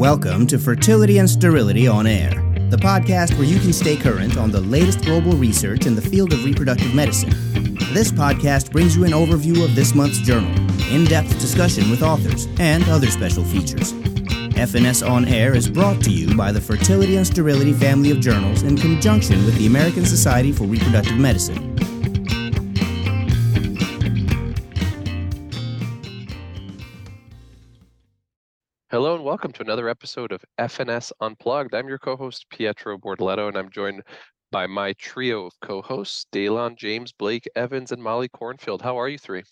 Welcome to Fertility and Sterility on Air, the podcast where you can stay current on the latest global research in the field of reproductive medicine. This podcast brings you an overview of this month's journal, in depth discussion with authors, and other special features. F&S On Air is brought to you by the Fertility and Sterility family of journals in conjunction with the American Society for Reproductive Medicine. Welcome to another episode of F&S Unplugged. I'm your co-host Pietro Bortoletto, and I'm joined by my trio of co-hosts, Daylon, James, Blake, Evans, and Molly Kornfield. How are you three?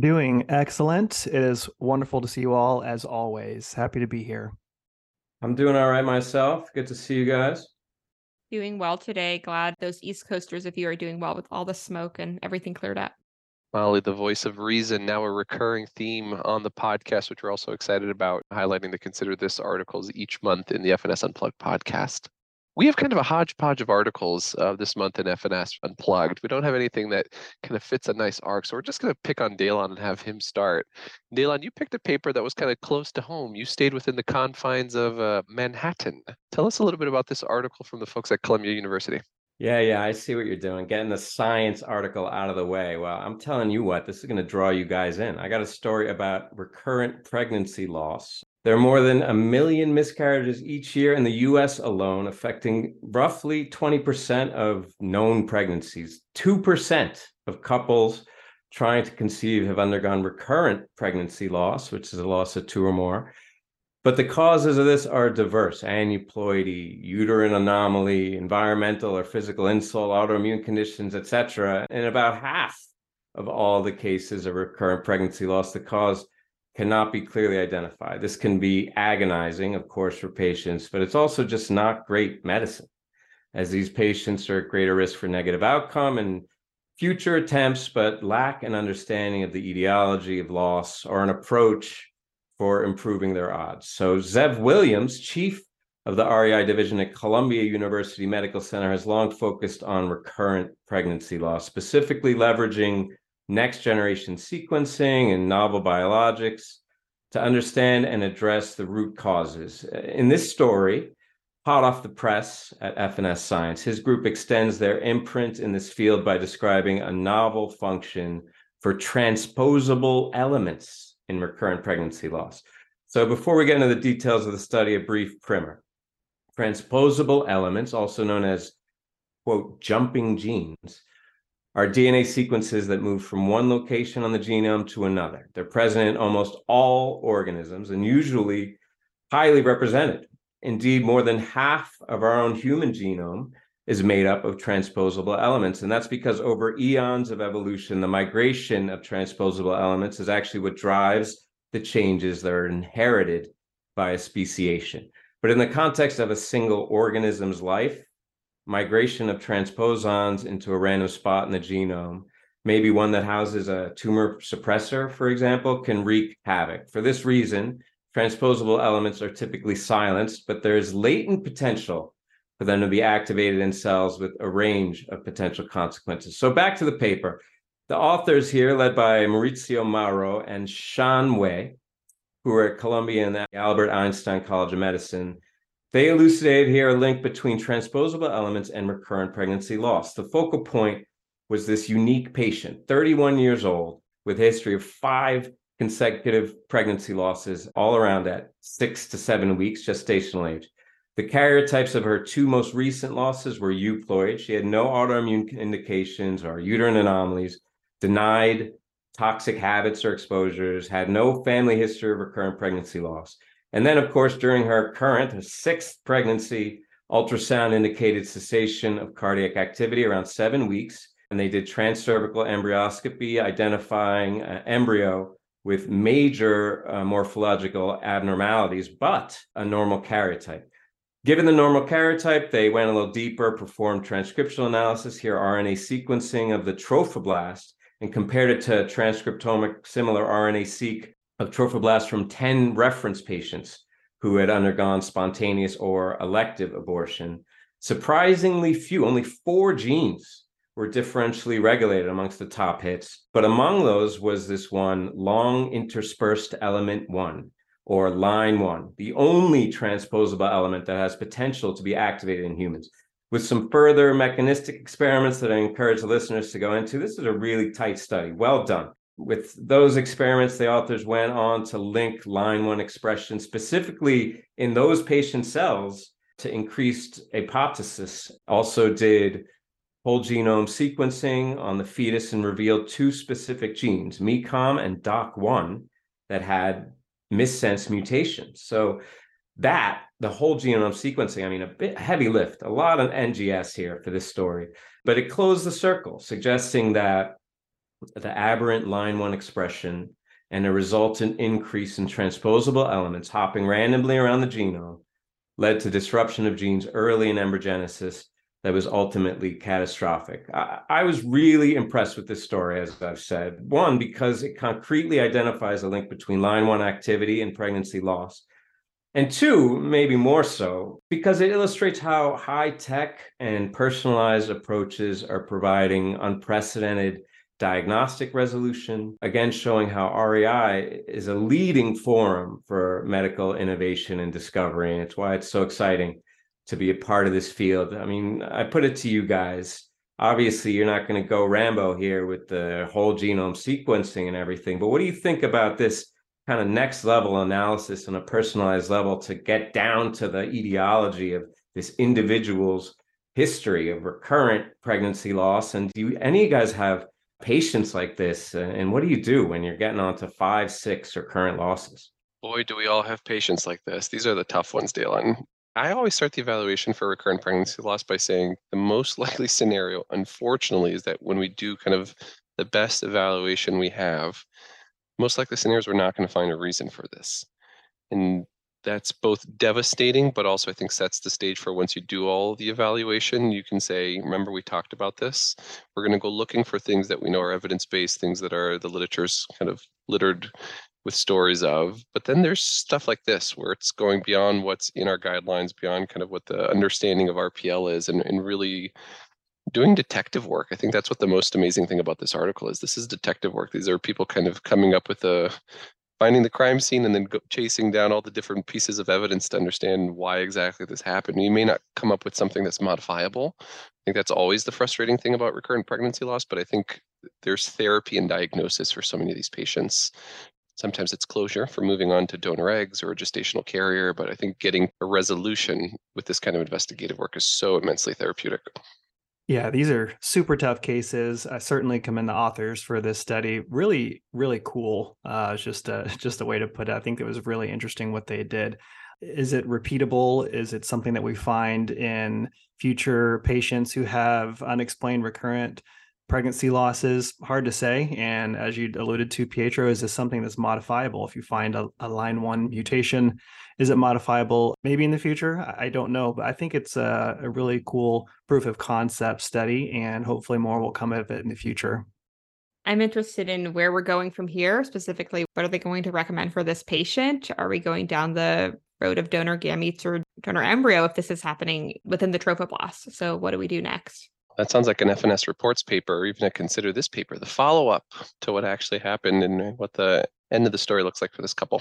Doing excellent. It is wonderful to see you all as always. Happy to be here. I'm doing all right myself. Good to see you guys. Doing well today. Glad those East Coasters of you are doing well with all the smoke and everything cleared up. Molly, the voice of reason, now a recurring theme on the podcast, which we're also excited about, highlighting the Consider This articles each month in the F&S Unplugged podcast we have kind of a hodgepodge of articles uh, this month in F&S Unplugged. We don't have anything that kind of fits a nice arc, so we're just going to pick on Daylon and have him start. Daylon, you picked a paper that was kind of close to home. You stayed within the confines of uh, Manhattan. Tell us a little bit about this article from the folks at Columbia University. Yeah, yeah, I see what you're doing. Getting the science article out of the way. Well, I'm telling you what, this is going to draw you guys in. I got a story about recurrent pregnancy loss there are more than a million miscarriages each year in the US alone, affecting roughly 20% of known pregnancies. 2% of couples trying to conceive have undergone recurrent pregnancy loss, which is a loss of two or more. But the causes of this are diverse aneuploidy, uterine anomaly, environmental or physical insult, autoimmune conditions, etc. And about half of all the cases of recurrent pregnancy loss, the cause cannot be clearly identified. This can be agonizing, of course, for patients, but it's also just not great medicine, as these patients are at greater risk for negative outcome and future attempts, but lack an understanding of the etiology of loss or an approach for improving their odds. So, Zev Williams, chief of the REI division at Columbia University Medical Center, has long focused on recurrent pregnancy loss, specifically leveraging next generation sequencing and novel biologics to understand and address the root causes. In this story, hot off the press at F&S Science, his group extends their imprint in this field by describing a novel function for transposable elements in recurrent pregnancy loss. So, before we get into the details of the study, a brief primer. Transposable elements, also known as, quote, jumping genes, are DNA sequences that move from one location on the genome to another. They're present in almost all organisms and usually highly represented. Indeed, more than half of our own human genome is made up of transposable elements. And that's because over eons of evolution, the migration of transposable elements is actually what drives the changes that are inherited by a speciation. But in the context of a single organism's life, migration of transposons into a random spot in the genome, maybe one that houses a tumor suppressor, for example, can wreak havoc. For this reason, transposable elements are typically silenced, but there's latent potential for them to be activated in cells with a range of potential consequences. So back to the paper. The authors here, led by Maurizio Mauro and Shan Wei, who are at Columbia and Albert Einstein College of Medicine, they elucidated here a link between transposable elements and recurrent pregnancy loss. The focal point was this unique patient, 31 years old, with a history of five consecutive pregnancy losses all around at six to seven weeks gestational age. The karyotypes of her two most recent losses were euploid. She had no autoimmune indications or uterine anomalies, denied toxic habits or exposures, had no family history of recurrent pregnancy loss. And then, of course, during her current, sixth pregnancy, ultrasound indicated cessation of cardiac activity around seven weeks. And they did transcervical embryoscopy, identifying an embryo with major uh, morphological abnormalities, but a normal karyotype. Given the normal karyotype, they went a little deeper, performed transcriptional analysis here, RNA sequencing of the trophoblast, and compared it to transcriptomic similar RNA seq of trophoblast from 10 reference patients who had undergone spontaneous or elective abortion. Surprisingly few, only four genes were differentially regulated amongst the top hits. But among those was this one long interspersed element one, or line1, the only transposable element that has potential to be activated in humans. With some further mechanistic experiments that I encourage the listeners to go into, this is a really tight study. Well done. With those experiments, the authors went on to link line1 expression specifically in those patient cells to increased apoptosis. Also, did whole genome sequencing on the fetus and revealed two specific genes, MECOM and DOC1, that had missense mutations. So that the whole genome sequencing, I mean, a bit heavy lift, a lot of NGS here for this story, but it closed the circle, suggesting that the aberrant line one expression and a resultant increase in transposable elements hopping randomly around the genome led to disruption of genes early in embryogenesis that was ultimately catastrophic. I, I, was really impressed with this story, as I've said. One, because it concretely identifies a link between line one activity and pregnancy loss. And two, maybe more so, because it illustrates how high tech and personalized approaches are providing unprecedented diagnostic resolution, again, showing how REI is a leading forum for medical innovation and discovery. And it's why it's so exciting to be a part of this field. I mean, I put it to you guys. Obviously, you're not going to go Rambo here with the whole genome sequencing and everything, but what do you think about this kind of next level analysis on a personalized level to get down to the etiology of this individual's history of recurrent pregnancy loss? And do you, any of you guys have patients like this? And what do you do when you're getting on to five, six recurrent losses? Boy, do we all have patients like this. These are the tough ones, Daylon. I always start the evaluation for recurrent pregnancy loss by saying the most likely scenario, unfortunately, is that when we do kind of the best evaluation we have, most likely scenarios we're not going to find a reason for this. And that's both devastating, but also I think sets the stage for once you do all the evaluation, you can say, remember we talked about this. We're going to go looking for things that we know are evidence-based, things that are the literature's kind of littered with stories of. But then there's stuff like this where it's going beyond what's in our guidelines, beyond kind of what the understanding of RPL is, and, and really doing detective work. I think that's what the most amazing thing about this article is. This is detective work. These are people kind of coming up with a finding the crime scene and then go, chasing down all the different pieces of evidence to understand why exactly this happened. You may not come up with something that's modifiable. I think that's always the frustrating thing about recurrent pregnancy loss, but I think there's therapy and diagnosis for so many of these patients. Sometimes it's closure for moving on to donor eggs or a gestational carrier, but I think getting a resolution with this kind of investigative work is so immensely therapeutic. Yeah, these are super tough cases. I certainly commend the authors for this study. Really, really cool. Uh, just a just a way to put it. I think it was really interesting what they did. Is it repeatable? Is it something that we find in future patients who have unexplained recurrent pregnancy losses hard to say and as you alluded to pietro is this something that's modifiable if you find a, a, line one mutation is it modifiable maybe in the future i don't know but i think it's a, a really cool proof of concept study and hopefully more will come of it in the future I'm interested in where we're going from here. Specifically, what are they going to recommend for this patient? Are we going down the road of donor gametes or donor embryo if this is happening within the trophoblast? So, what do we do next? That sounds like an F&S reports paper, or even a consider this paper, the follow up to what actually happened and what the end of the story looks like for this couple.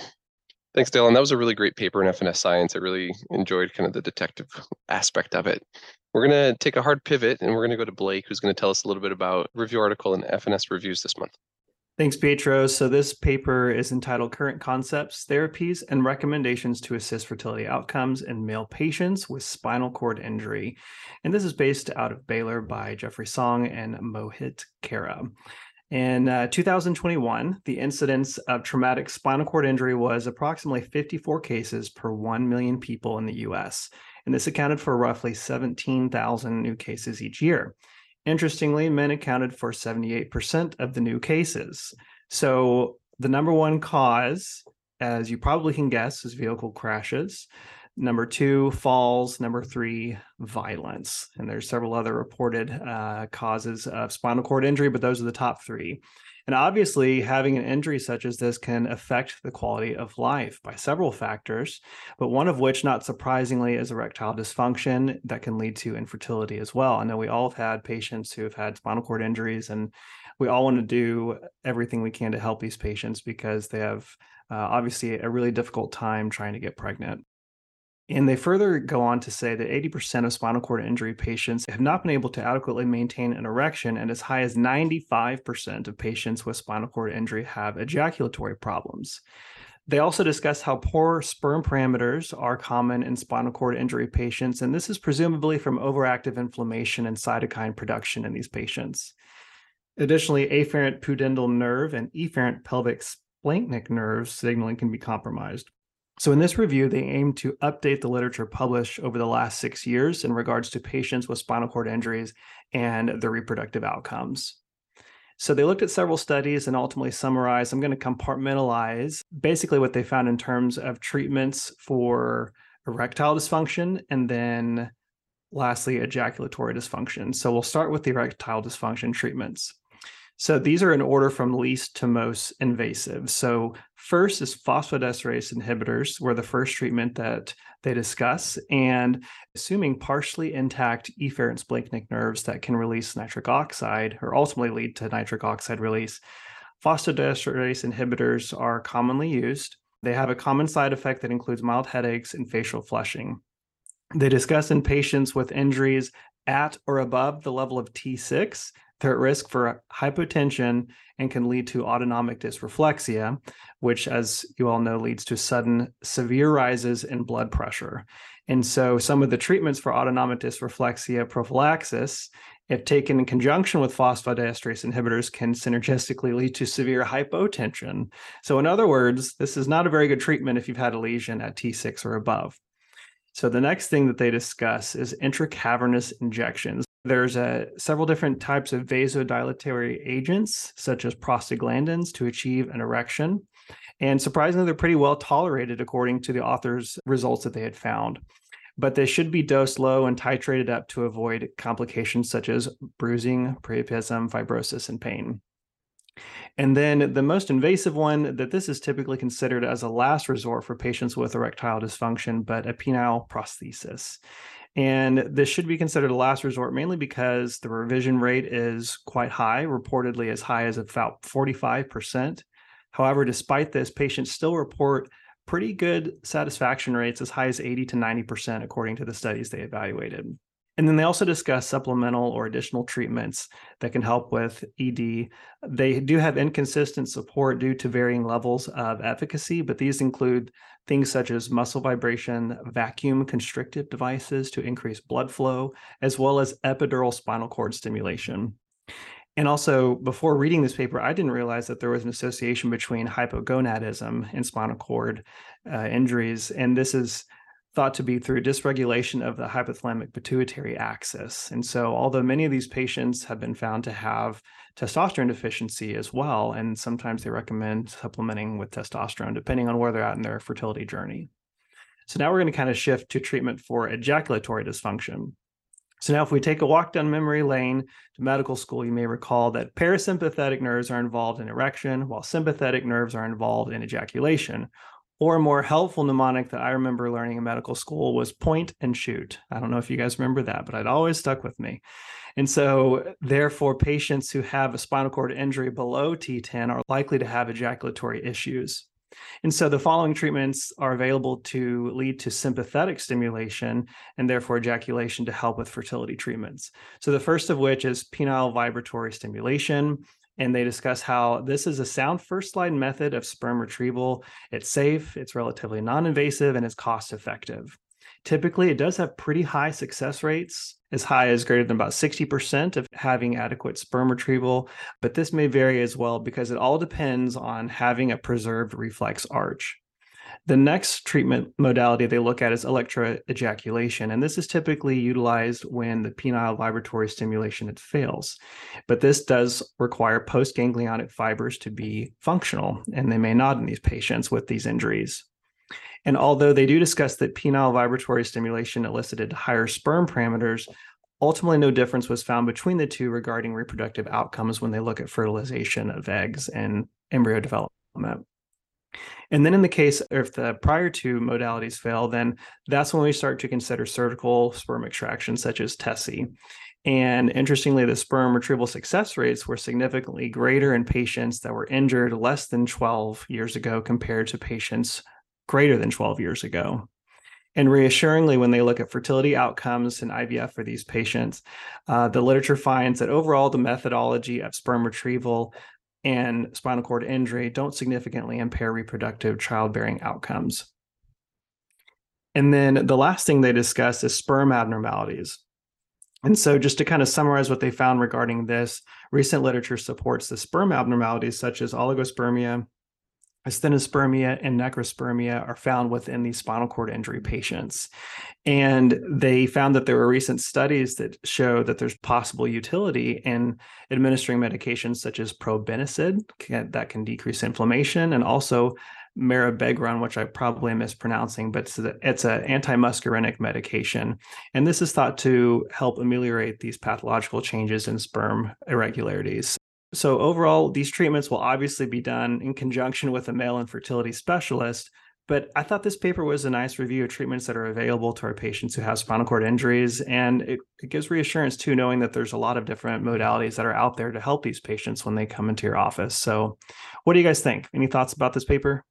Thanks, Dylan. That was a really great paper in F&S Science. I really enjoyed kind of the detective aspect of it. We're going to take a hard pivot and we're going to go to Blake, who's going to tell us a little bit about review article and F&S reviews this month. Thanks, Pietro. So, this paper is entitled Current Concepts, Therapies, and Recommendations to Assist Fertility Outcomes in Male Patients with Spinal Cord Injury. And this is based out of Baylor by Jeffrey Song and Mohit Khera. In uh, 2021, the incidence of traumatic spinal cord injury was approximately 54 cases per 1 million people in the US. And this accounted for roughly 17,000 new cases each year. Interestingly, men accounted for 78% of the new cases. So the number one cause, as you probably can guess, is vehicle crashes. Number two, falls. Number three, violence. And there's several other reported uh, causes of spinal cord injury, but those are the top three. And obviously, having an injury such as this can affect the quality of life by several factors, but one of which, not surprisingly, is erectile dysfunction that can lead to infertility as well. I know we all have had patients who have had spinal cord injuries, and we all want to do everything we can to help these patients because they have uh, obviously a really difficult time trying to get pregnant. And they further go on to say that 80% of spinal cord injury patients have not been able to adequately maintain an erection, and as high as 95% of patients with spinal cord injury have ejaculatory problems. They also discuss how poor sperm parameters are common in spinal cord injury patients, and this is presumably from overactive inflammation and cytokine production in these patients. Additionally, afferent pudendal nerve and efferent pelvic splanchnic nerve signaling can be compromised. So, in this review, they aim to update the literature published over the last six years in regards to patients with spinal cord injuries and their reproductive outcomes. So they looked at several studies and ultimately summarized. I'm going to compartmentalize basically what they found in terms of treatments for erectile dysfunction and then lastly ejaculatory dysfunction. So we'll start with the erectile dysfunction treatments. So these are in order from least to most invasive. So first is phosphodiesterase inhibitors, were the first treatment that they discuss, and assuming partially intact efferent splanchnic nerves that can release nitric oxide or ultimately lead to nitric oxide release. Phosphodiesterase inhibitors are commonly used. They have a common side effect that includes mild headaches and facial flushing. They discuss in patients with injuries at or above the level of T6 they're at risk for hypotension and can lead to autonomic dysreflexia, which, as you all know, leads to sudden severe rises in blood pressure. And so, some of the treatments for autonomic dysreflexia prophylaxis, if taken in conjunction with phosphodiesterase inhibitors, can synergistically lead to severe hypotension. So, in other words, this is not a very good treatment if you've had a lesion at T6 or above. So, the next thing that they discuss is intracavernous injections. There's a, several different types of vasodilatory agents, such as prostaglandins, to achieve an erection. And surprisingly, they're pretty well tolerated according to the author's results that they had found. But they should be dosed low and titrated up to avoid complications such as bruising, priapism, fibrosis, and pain. And then the most invasive one that this is typically considered as a last resort for patients with erectile dysfunction, but a penile prosthesis. And this should be considered a last resort mainly because the revision rate is quite high, reportedly as high as about 45%. However, despite this, patients still report pretty good satisfaction rates as high as 80 to 90%, according to the studies they evaluated. And then they also discuss supplemental or additional treatments that can help with ED. They do have inconsistent support due to varying levels of efficacy, but these include things such as muscle vibration, vacuum constrictive devices to increase blood flow, as well as epidural spinal cord stimulation. And also, before reading this paper, I didn't realize that there was an association between hypogonadism and spinal cord uh, injuries. And this is thought to be through dysregulation of the hypothalamic pituitary axis. And so, although many of these patients have been found to have testosterone deficiency as well, and sometimes they recommend supplementing with testosterone depending on where they're at in their fertility journey. So, now we're going to kind of shift to treatment for ejaculatory dysfunction. So, now if we take a walk down memory lane to medical school, you may recall that parasympathetic nerves are involved in erection, while sympathetic nerves are involved in ejaculation or a more helpful mnemonic that I remember learning in medical school was point and shoot. I don't know if you guys remember that, but it always stuck with me. And so, therefore, patients who have a spinal cord injury below T10 are likely to have ejaculatory issues. And so, the following treatments are available to lead to sympathetic stimulation and therefore ejaculation to help with fertility treatments. So, the first of which is penile vibratory stimulation and they discuss how this is a sound first line method of sperm retrieval. It's safe, it's relatively non invasive, and it's cost effective. Typically, it does have pretty high success rates, as high as greater than about 60% of having adequate sperm retrieval, but this may vary as well because it all depends on having a preserved reflex arch. The next treatment modality they look at is electroejaculation, and this is typically utilized when the penile vibratory stimulation it fails. But this does require postganglionic fibers to be functional, and they may not in these patients with these injuries. And although they do discuss that penile vibratory stimulation elicited higher sperm parameters, ultimately no difference was found between the two regarding reproductive outcomes when they look at fertilization of eggs and embryo development. And then in the case if the prior two modalities fail, then that's when we start to consider surgical sperm extraction, such as TESE. And interestingly, the sperm retrieval success rates were significantly greater in patients that were injured less than 12 years ago compared to patients greater than 12 years ago. And reassuringly, when they look at fertility outcomes in IVF for these patients, uh, the literature finds that overall the methodology of sperm retrieval and spinal cord injury don't significantly impair reproductive childbearing outcomes. And then the last thing they discuss is sperm abnormalities. And so, just to kind of summarize what they found regarding this, recent literature supports the sperm abnormalities such as oligospermia, asthenospermia and necrospermia are found within these spinal cord injury patients. And they found that there were recent studies that show that there's possible utility in administering medications such as probenecid that can decrease inflammation and also mirabegron, which I probably am mispronouncing, but it's an antimuscarinic medication. And this is thought to help ameliorate these pathological changes in sperm irregularities. So, overall, these treatments will obviously be done in conjunction with a male infertility specialist. But I thought this paper was a nice review of treatments that are available to our patients who have spinal cord injuries. And it, it gives reassurance too, knowing that there's a lot of different modalities that are out there to help these patients when they come into your office. So, what do you guys think? Any thoughts about this paper?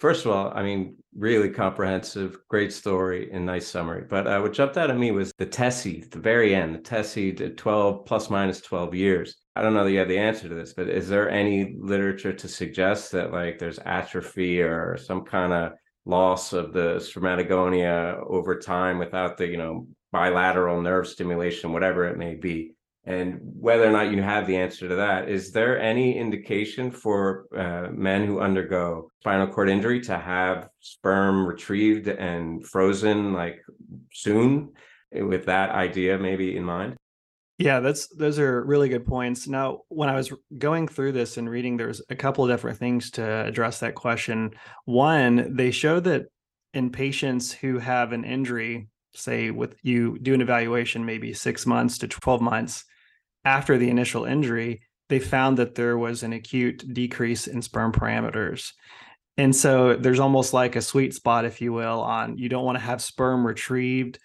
First of all, I mean, really comprehensive, great story, and nice summary. But uh, what jumped out at me was the TESE, the very end, the TESE, 12 plus minus 12 years. I don't know that you have the answer to this, but is there any literature to suggest that like there's atrophy or some kind of loss of the spermatogonia over time without the, you know, bilateral nerve stimulation, whatever it may be? And whether or not you have the answer to that, is there any indication for uh, men who undergo spinal cord injury to have sperm retrieved and frozen like soon with that idea maybe in mind? Yeah, that's those are really good points. Now, when I was going through this and reading, there's a couple of different things to address that question. One, they show that in patients who have an injury, say with you do an evaluation maybe six months to 12 months after the initial injury, they found that there was an acute decrease in sperm parameters. And so there's almost like a sweet spot, if you will, on you don't want to have sperm retrieved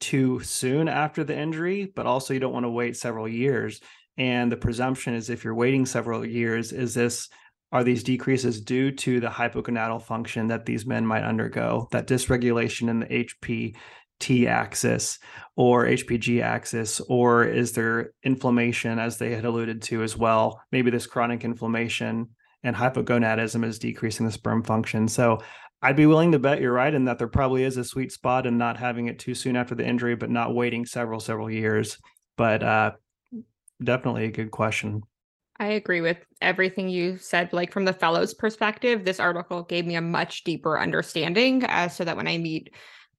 too soon after the injury, but also you don't want to wait several years. And the presumption is if you're waiting several years, is this are these decreases due to the hypogonadal function that these men might undergo, that dysregulation in the HPT axis or HPG axis, or is there inflammation, as they had alluded to as well? Maybe this chronic inflammation and hypogonadism is decreasing the sperm function. So I'd be willing to bet you're right in that there probably is a sweet spot in not having it too soon after the injury, but not waiting several, several years. But uh, definitely a good question. I agree with everything you said. Like from the fellows' perspective, this article gave me a much deeper understanding, uh, so that when I meet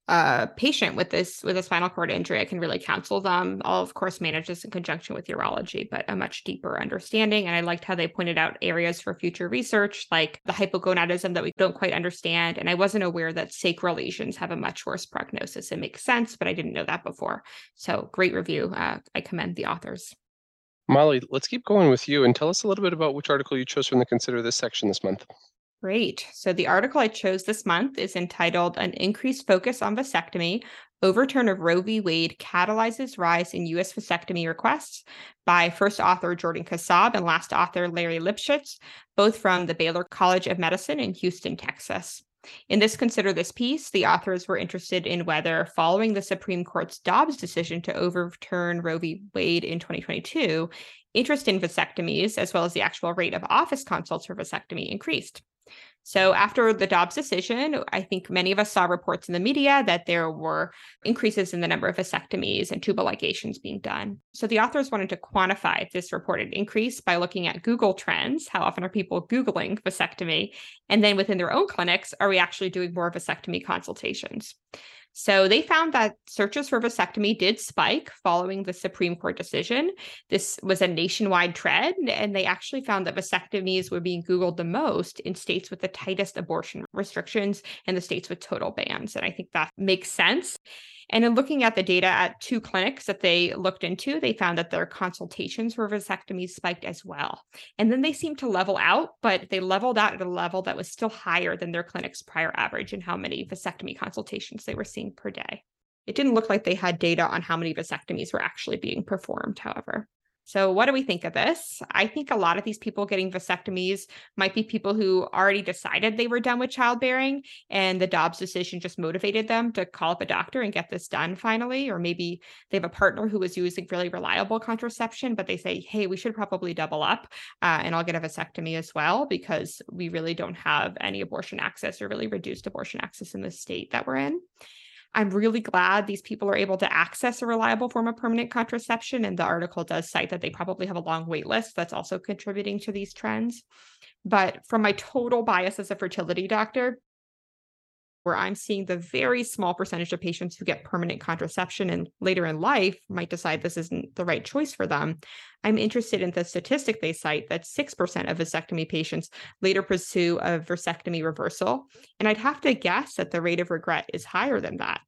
a patient with this with a spinal cord injury, I can really counsel them. I'll of course manage this in conjunction with urology, but a much deeper understanding. And I liked how they pointed out areas for future research, like the hypogonadism that we don't quite understand. And I wasn't aware that sacral lesions have a much worse prognosis. It makes sense, but I didn't know that before. So great review. Uh, I commend the authors. Molly, let's keep going with you and tell us a little bit about which article you chose from the Consider This section this month. Great. So the article I chose this month is entitled An Increased Focus on Vasectomy Overturn of Roe v. Wade Catalyzes Rise in U.S. Vasectomy Requests by first author Jordan Kasab and last author Larry Lipshultz, both from the Baylor College of Medicine in Houston, Texas. In this Consider This piece, the authors were interested in whether, following the Supreme Court's Dobbs decision to overturn Roe v. Wade in 2022, interest in vasectomies, as well as the actual rate of office consults for vasectomy, increased. So, after the Dobbs decision, I think many of us saw reports in the media that there were increases in the number of vasectomies and tubal ligations being done. So, the authors wanted to quantify this reported increase by looking at Google trends. How often are people Googling vasectomy? And then within their own clinics, are we actually doing more vasectomy consultations? So they found that searches for vasectomy did spike following the Supreme Court decision. This was a nationwide trend, and they actually found that vasectomies were being Googled the most in states with the tightest abortion restrictions and the states with total bans. And I think that makes sense. And in looking at the data at two clinics that they looked into, they found that their consultations for vasectomies spiked as well. And then they seemed to level out, but they leveled out at a level that was still higher than their clinic's prior average in how many vasectomy consultations they were seeing per day. It didn't look like they had data on how many vasectomies were actually being performed, however. So, what do we think of this? I think a lot of these people getting vasectomies might be people who already decided they were done with childbearing, and the Dobbs decision just motivated them to call up a doctor and get this done finally. Or maybe they have a partner who was using really reliable contraception, but they say, hey, we should probably double up uh, and I'll get a vasectomy as well because we really don't have any abortion access or really reduced abortion access in the state that we're in. I'm really glad these people are able to access a reliable form of permanent contraception. And the article does cite that they probably have a long wait list that's also contributing to these trends. But from my total bias as a fertility doctor, where I'm seeing the very small percentage of patients who get permanent contraception and later in life might decide this isn't the right choice for them. I'm interested in the statistic they cite that 6% of vasectomy patients later pursue a vasectomy reversal. And I'd have to guess that the rate of regret is higher than that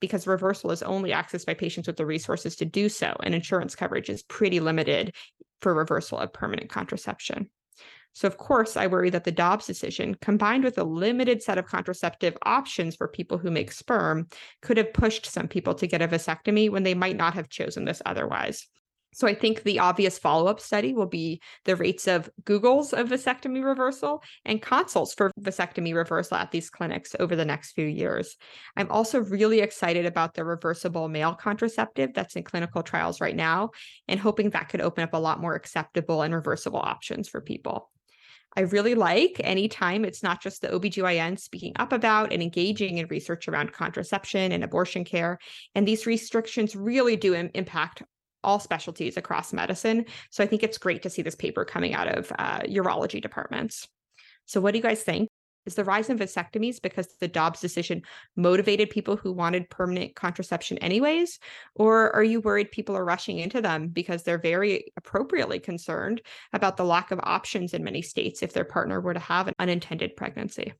because reversal is only accessed by patients with the resources to do so, and insurance coverage is pretty limited for reversal of permanent contraception. So, of course, I worry that the Dobbs decision, combined with a limited set of contraceptive options for people who make sperm, could have pushed some people to get a vasectomy when they might not have chosen this otherwise. So I think the obvious follow-up study will be the rates of Googles of vasectomy reversal and consults for vasectomy reversal at these clinics over the next few years. I'm also really excited about the reversible male contraceptive that's in clinical trials right now and hoping that could open up a lot more acceptable and reversible options for people. I really like anytime it's not just the OBGYN speaking up about and engaging in research around contraception and abortion care. And these restrictions really do Im- impact all specialties across medicine. So I think it's great to see this paper coming out of uh, urology departments. So, what do you guys think? Is the rise in vasectomies because the Dobbs decision motivated people who wanted permanent contraception anyways? Or are you worried people are rushing into them because they're very appropriately concerned about the lack of options in many states if their partner were to have an unintended pregnancy?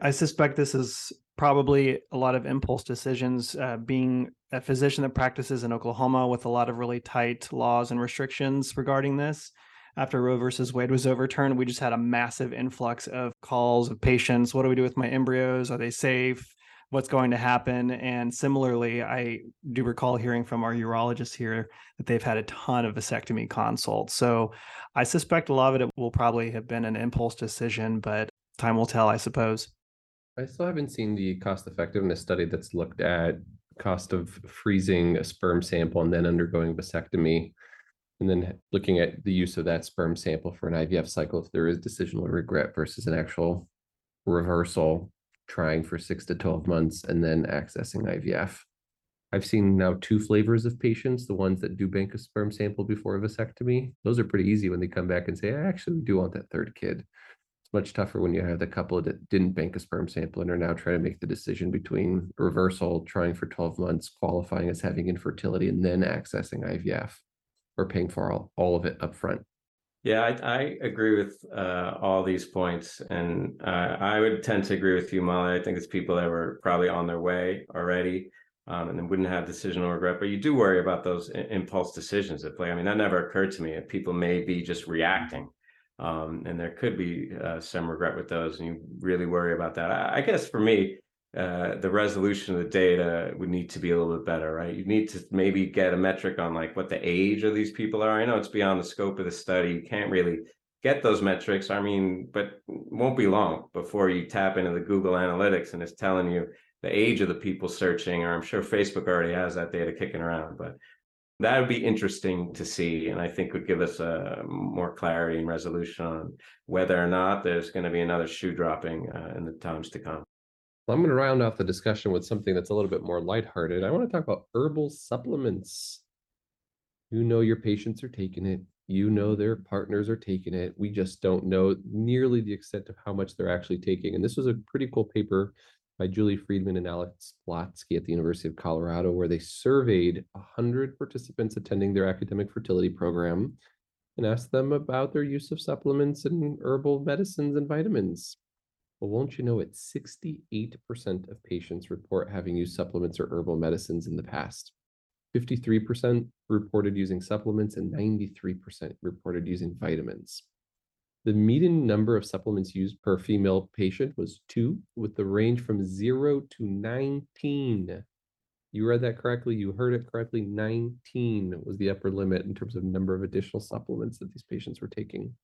I suspect this is probably a lot of impulse decisions. Uh, being a physician that practices in Oklahoma with a lot of really tight laws and restrictions regarding this, after Roe versus Wade was overturned, we just had a massive influx of calls of patients. What do we do with my embryos? Are they safe? What's going to happen? And similarly, I do recall hearing from our urologist here that they've had a ton of vasectomy consults. So I suspect a lot of it will probably have been an impulse decision, but time will tell, I suppose. I still haven't seen the cost effectiveness study that's looked at cost of freezing a sperm sample and then undergoing vasectomy and then looking at the use of that sperm sample for an IVF cycle if there is decisional regret versus an actual reversal trying for 6 to 12 months and then accessing IVF. I've seen now two flavors of patients, the ones that do bank a sperm sample before a vasectomy. Those are pretty easy when they come back and say, I actually do want that third kid It's much tougher when you have the couple that didn't bank a sperm sample and are now trying to make the decision between reversal, trying for 12 months, qualifying as having infertility, and then accessing IVF or paying for all, all of it up front. Yeah, I, I agree with uh, all these points. And uh, I would tend to agree with you, Molly. I think it's people that were probably on their way already um, and wouldn't have decisional regret. But you do worry about those impulse decisions at play. I mean, that never occurred to me. People may be just reacting um, and there could be uh, some regret with those, and you really worry about that. I, I guess for me, uh, the resolution of the data would need to be a little bit better, right? You need to maybe get a metric on like what the age of these people are. I know it's beyond the scope of the study; you can't really get those metrics. I mean, but won't be long before you tap into the Google Analytics and it's telling you the age of the people searching, or I'm sure Facebook already has that data kicking around. But that would be interesting to see and i think would give us a more clarity and resolution on whether or not there's going to be another shoe dropping uh, in the times to come well, i'm going to round off the discussion with something that's a little bit more lighthearted. I want to talk about herbal supplements. You know your patients are taking it. You know their partners are taking it. We just don't know nearly the extent of how much they're actually taking and this was a pretty cool paper by Julie Friedman and Alex Polotsky at the University of Colorado, where they surveyed 100 participants attending their academic fertility program and asked them about their use of supplements and herbal medicines and vitamins. Well, won't you know it? 68% of patients report having used supplements or herbal medicines in the past. 53% reported using supplements and 93% reported using vitamins. The median number of supplements used per female patient was two, with the range from zero to 19. You read that correctly. You heard it correctly. 19 was the upper limit in terms of number of additional supplements that these patients were taking.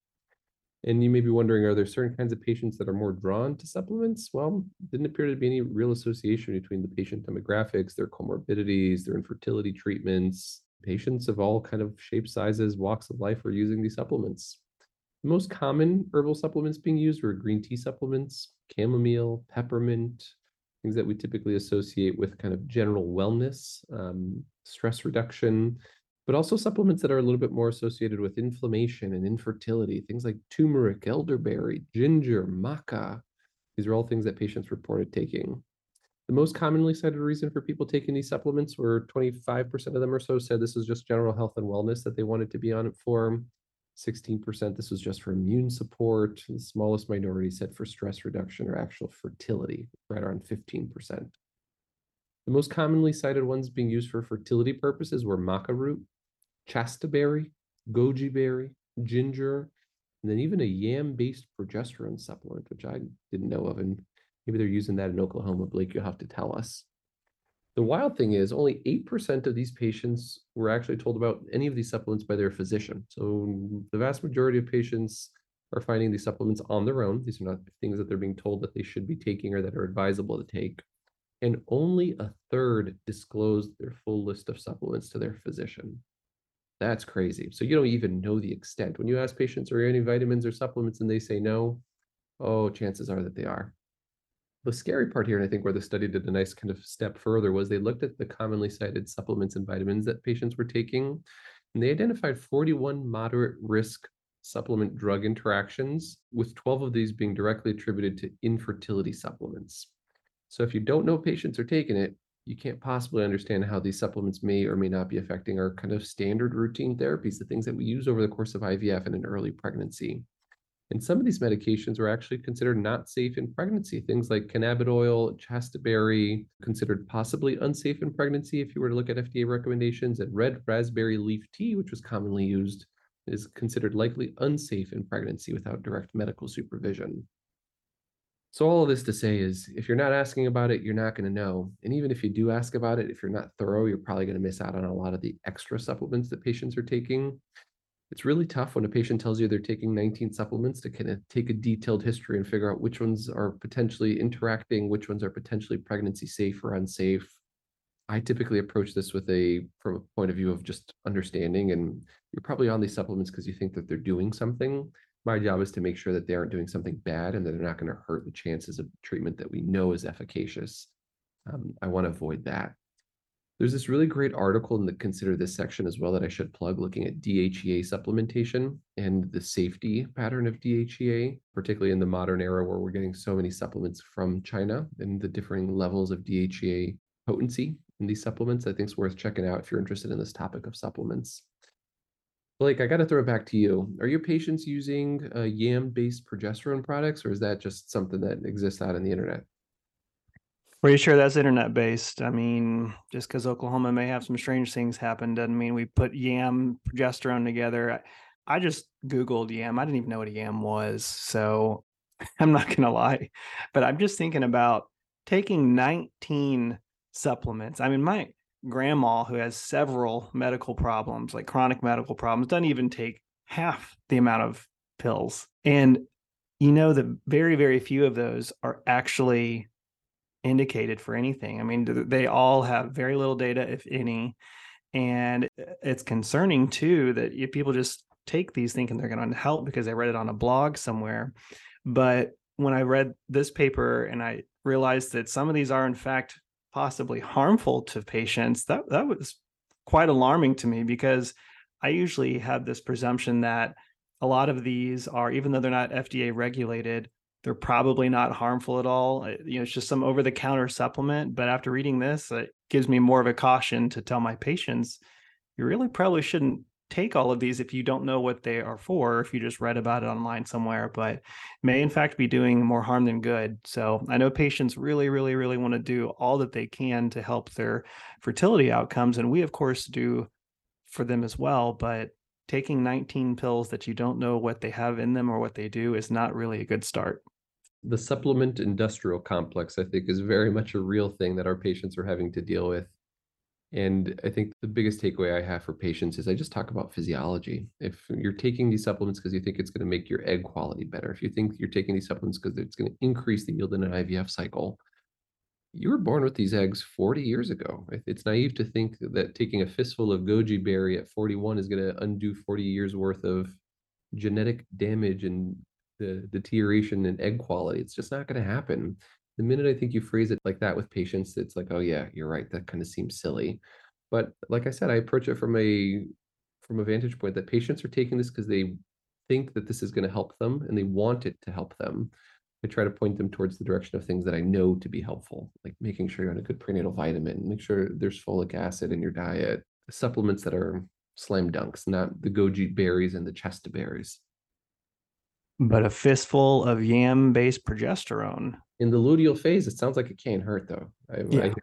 And you may be wondering, are there certain kinds of patients that are more drawn to supplements? Well, didn't appear to be any real association between the patient demographics, their comorbidities, their infertility treatments. Patients of all kind of shapes, sizes, walks of life are using these supplements. The most common herbal supplements being used were green tea supplements, chamomile, peppermint, things that we typically associate with kind of general wellness, um, stress reduction, but also supplements that are a little bit more associated with inflammation and infertility, things like turmeric, elderberry, ginger, maca. These are all things that patients reported taking. The most commonly cited reason for people taking these supplements were 25% of them or so said this is just general health and wellness that they wanted to be on it for. 16% this was just for immune support. The smallest minority said for stress reduction or actual fertility, right around 15%. The most commonly cited ones being used for fertility purposes were maca root, chasteberry, goji berry, ginger, and then even a yam-based progesterone supplement, which I didn't know of, and maybe they're using that in Oklahoma. Blake, you'll have to tell us. The wild thing is only 8% of these patients were actually told about any of these supplements by their physician. So the vast majority of patients are finding these supplements on their own. These are not things that they're being told that they should be taking or that are advisable to take. And only a third disclosed their full list of supplements to their physician. That's crazy. So you don't even know the extent. When you ask patients, are any vitamins or supplements, and they say no, oh, chances are that they are. The scary part here, and I think where the study did a nice kind of step further, was they looked at the commonly cited supplements and vitamins that patients were taking, and they identified 41 moderate risk supplement drug interactions, with 12 of these being directly attributed to infertility supplements. So if you don't know patients are taking it, you can't possibly understand how these supplements may or may not be affecting our kind of standard routine therapies, the things that we use over the course of IVF and an early pregnancy. And some of these medications were actually considered not safe in pregnancy. Things like cannabidiol, chasteberry, considered possibly unsafe in pregnancy if you were to look at FDA recommendations. And red raspberry leaf tea, which was commonly used, is considered likely unsafe in pregnancy without direct medical supervision. So all of this to say is if you're not asking about it, you're not going to know. And even if you do ask about it, if you're not thorough, you're probably going to miss out on a lot of the extra supplements that patients are taking it's really tough when a patient tells you they're taking 19 supplements to kind of take a detailed history and figure out which ones are potentially interacting, which ones are potentially pregnancy safe or unsafe. I typically approach this with a from a point of view of just understanding, and you're probably on these supplements because you think that they're doing something. My job is to make sure that they aren't doing something bad and that they're not going to hurt the chances of treatment that we know is efficacious. Um, I want to avoid that. There's this really great article in the consider this section as well that I should plug looking at DHEA supplementation and the safety pattern of DHEA, particularly in the modern era where we're getting so many supplements from China and the differing levels of DHEA potency in these supplements. I think it's worth checking out if you're interested in this topic of supplements. Blake, I got to throw it back to you. Are your patients using uh, yam based progesterone products, or is that just something that exists out on the internet? Pretty sure that's internet based. I mean, just because Oklahoma may have some strange things happen doesn't mean we put yam progesterone together. I, I just Googled yam. I didn't even know what a yam was. So I'm not going to lie. But I'm just thinking about taking 19 supplements. I mean, my grandma, who has several medical problems, like chronic medical problems, doesn't even take half the amount of pills. And you know that very, very few of those are actually indicated for anything. I mean, they all have very little data, if any. And it's concerning too that people just take these thinking they're going to help because they read it on a blog somewhere. But when I read this paper and I realized that some of these are in fact possibly harmful to patients, that that was quite alarming to me because I usually have this presumption that a lot of these are, even though they're not FDA regulated, they're probably not harmful at all. You know, it's just some over the counter supplement. But after reading this, it gives me more of a caution to tell my patients you really probably shouldn't take all of these if you don't know what they are for, if you just read about it online somewhere, but may in fact be doing more harm than good. So I know patients really, really, really want to do all that they can to help their fertility outcomes. And we, of course, do for them as well. But taking 19 pills that you don't know what they have in them or what they do is not really a good start. The supplement industrial complex, I think, is very much a real thing that our patients are having to deal with. And I think the biggest takeaway I have for patients is I just talk about physiology. If you're taking these supplements because you think it's going to make your egg quality better, if you think you're taking these supplements because it's going to increase the yield in an IVF cycle, you were born with these eggs 40 years ago. It's naive to think that taking a fistful of goji berry at 41 is going to undo 40 years worth of genetic damage and the deterioration in egg quality. It's just not going to happen the minute I think you phrase it like that with patients, it's like, oh yeah, you're right. That kind of seems silly. But like I said, I approach it from a from a vantage point that patients are taking this because they think that this is going to help them and they want it to help them. I try to point them towards the direction of things that I know to be helpful, like making sure you're on a good prenatal vitamin, make sure there's folic acid in your diet, supplements that are slam dunks, not the goji berries and the chasteberries. But a fistful of yam based progesterone in the luteal phase, it sounds like it can't hurt though. I, yeah. I,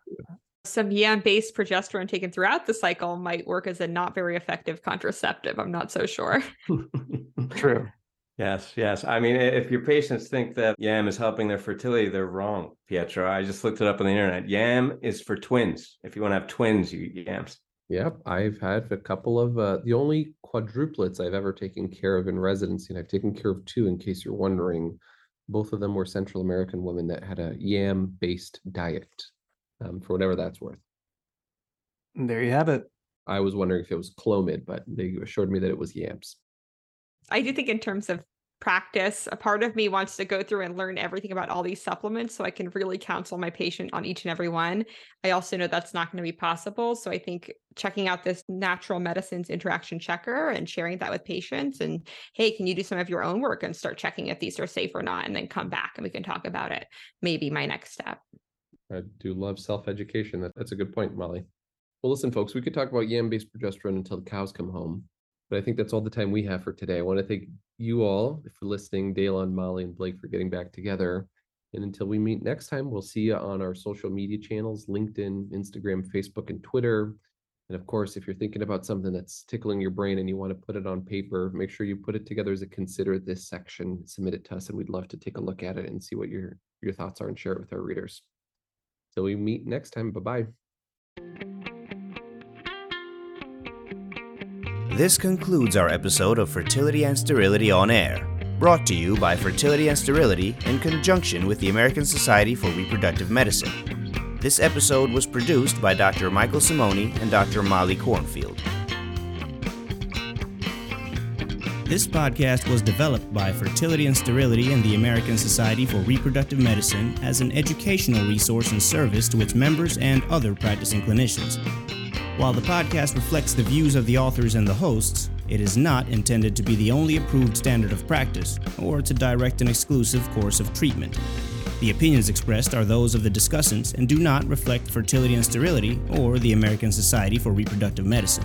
some yam based progesterone taken throughout the cycle might work as a not very effective contraceptive. I'm not so sure. True. Yes, yes. I mean, if your patients think that yam is helping their fertility, they're wrong, Pietro. I just looked it up on the internet. Yam is for twins. If you want to have twins, you eat yams. Yep, I've had a couple of uh, the only quadruplets I've ever taken care of in residency, and I've taken care of two. In case you're wondering, both of them were Central American women that had a yam based diet, um, for whatever that's worth. There you have it. I was wondering if it was Clomid, but they assured me that it was yams. I do think, in terms of practice. A part of me wants to go through and learn everything about all these supplements so I can really counsel my patient on each and every one. I also know that's not going to be possible. So I think checking out this natural medicines interaction checker and sharing that with patients and hey, can you do some of your own work and start checking if these are safe or not and then come back and we can talk about it. Maybe my next step. I do love self-education. that's a good point, Molly. Well, listen, folks, we could talk about yam-based progesterone until the cows come home. But I think that's all the time we have for today. I want to thank you all for listening, Daylon, Molly, and Blake for getting back together. And until we meet next time, we'll see you on our social media channels LinkedIn, Instagram, Facebook, and Twitter. And of course, if you're thinking about something that's tickling your brain and you want to put it on paper, make sure you put it together as a consider this section, submit it to us, and we'd love to take a look at it and see what your, your thoughts are and share it with our readers. Till we meet next time, bye bye. This concludes our episode of Fertility and Sterility on Air, brought to you by Fertility and Sterility in conjunction with the American Society for Reproductive Medicine. This episode was produced by Dr. Michael Simoni and Dr. Molly Kornfield. This podcast was developed by Fertility and Sterility and the American Society for Reproductive Medicine as an educational resource and service to its members and other practicing clinicians. While the podcast reflects the views of the authors and the hosts, it is not intended to be the only approved standard of practice or to direct an exclusive course of treatment. The opinions expressed are those of the discussants and do not reflect fertility and sterility or the American Society for Reproductive Medicine.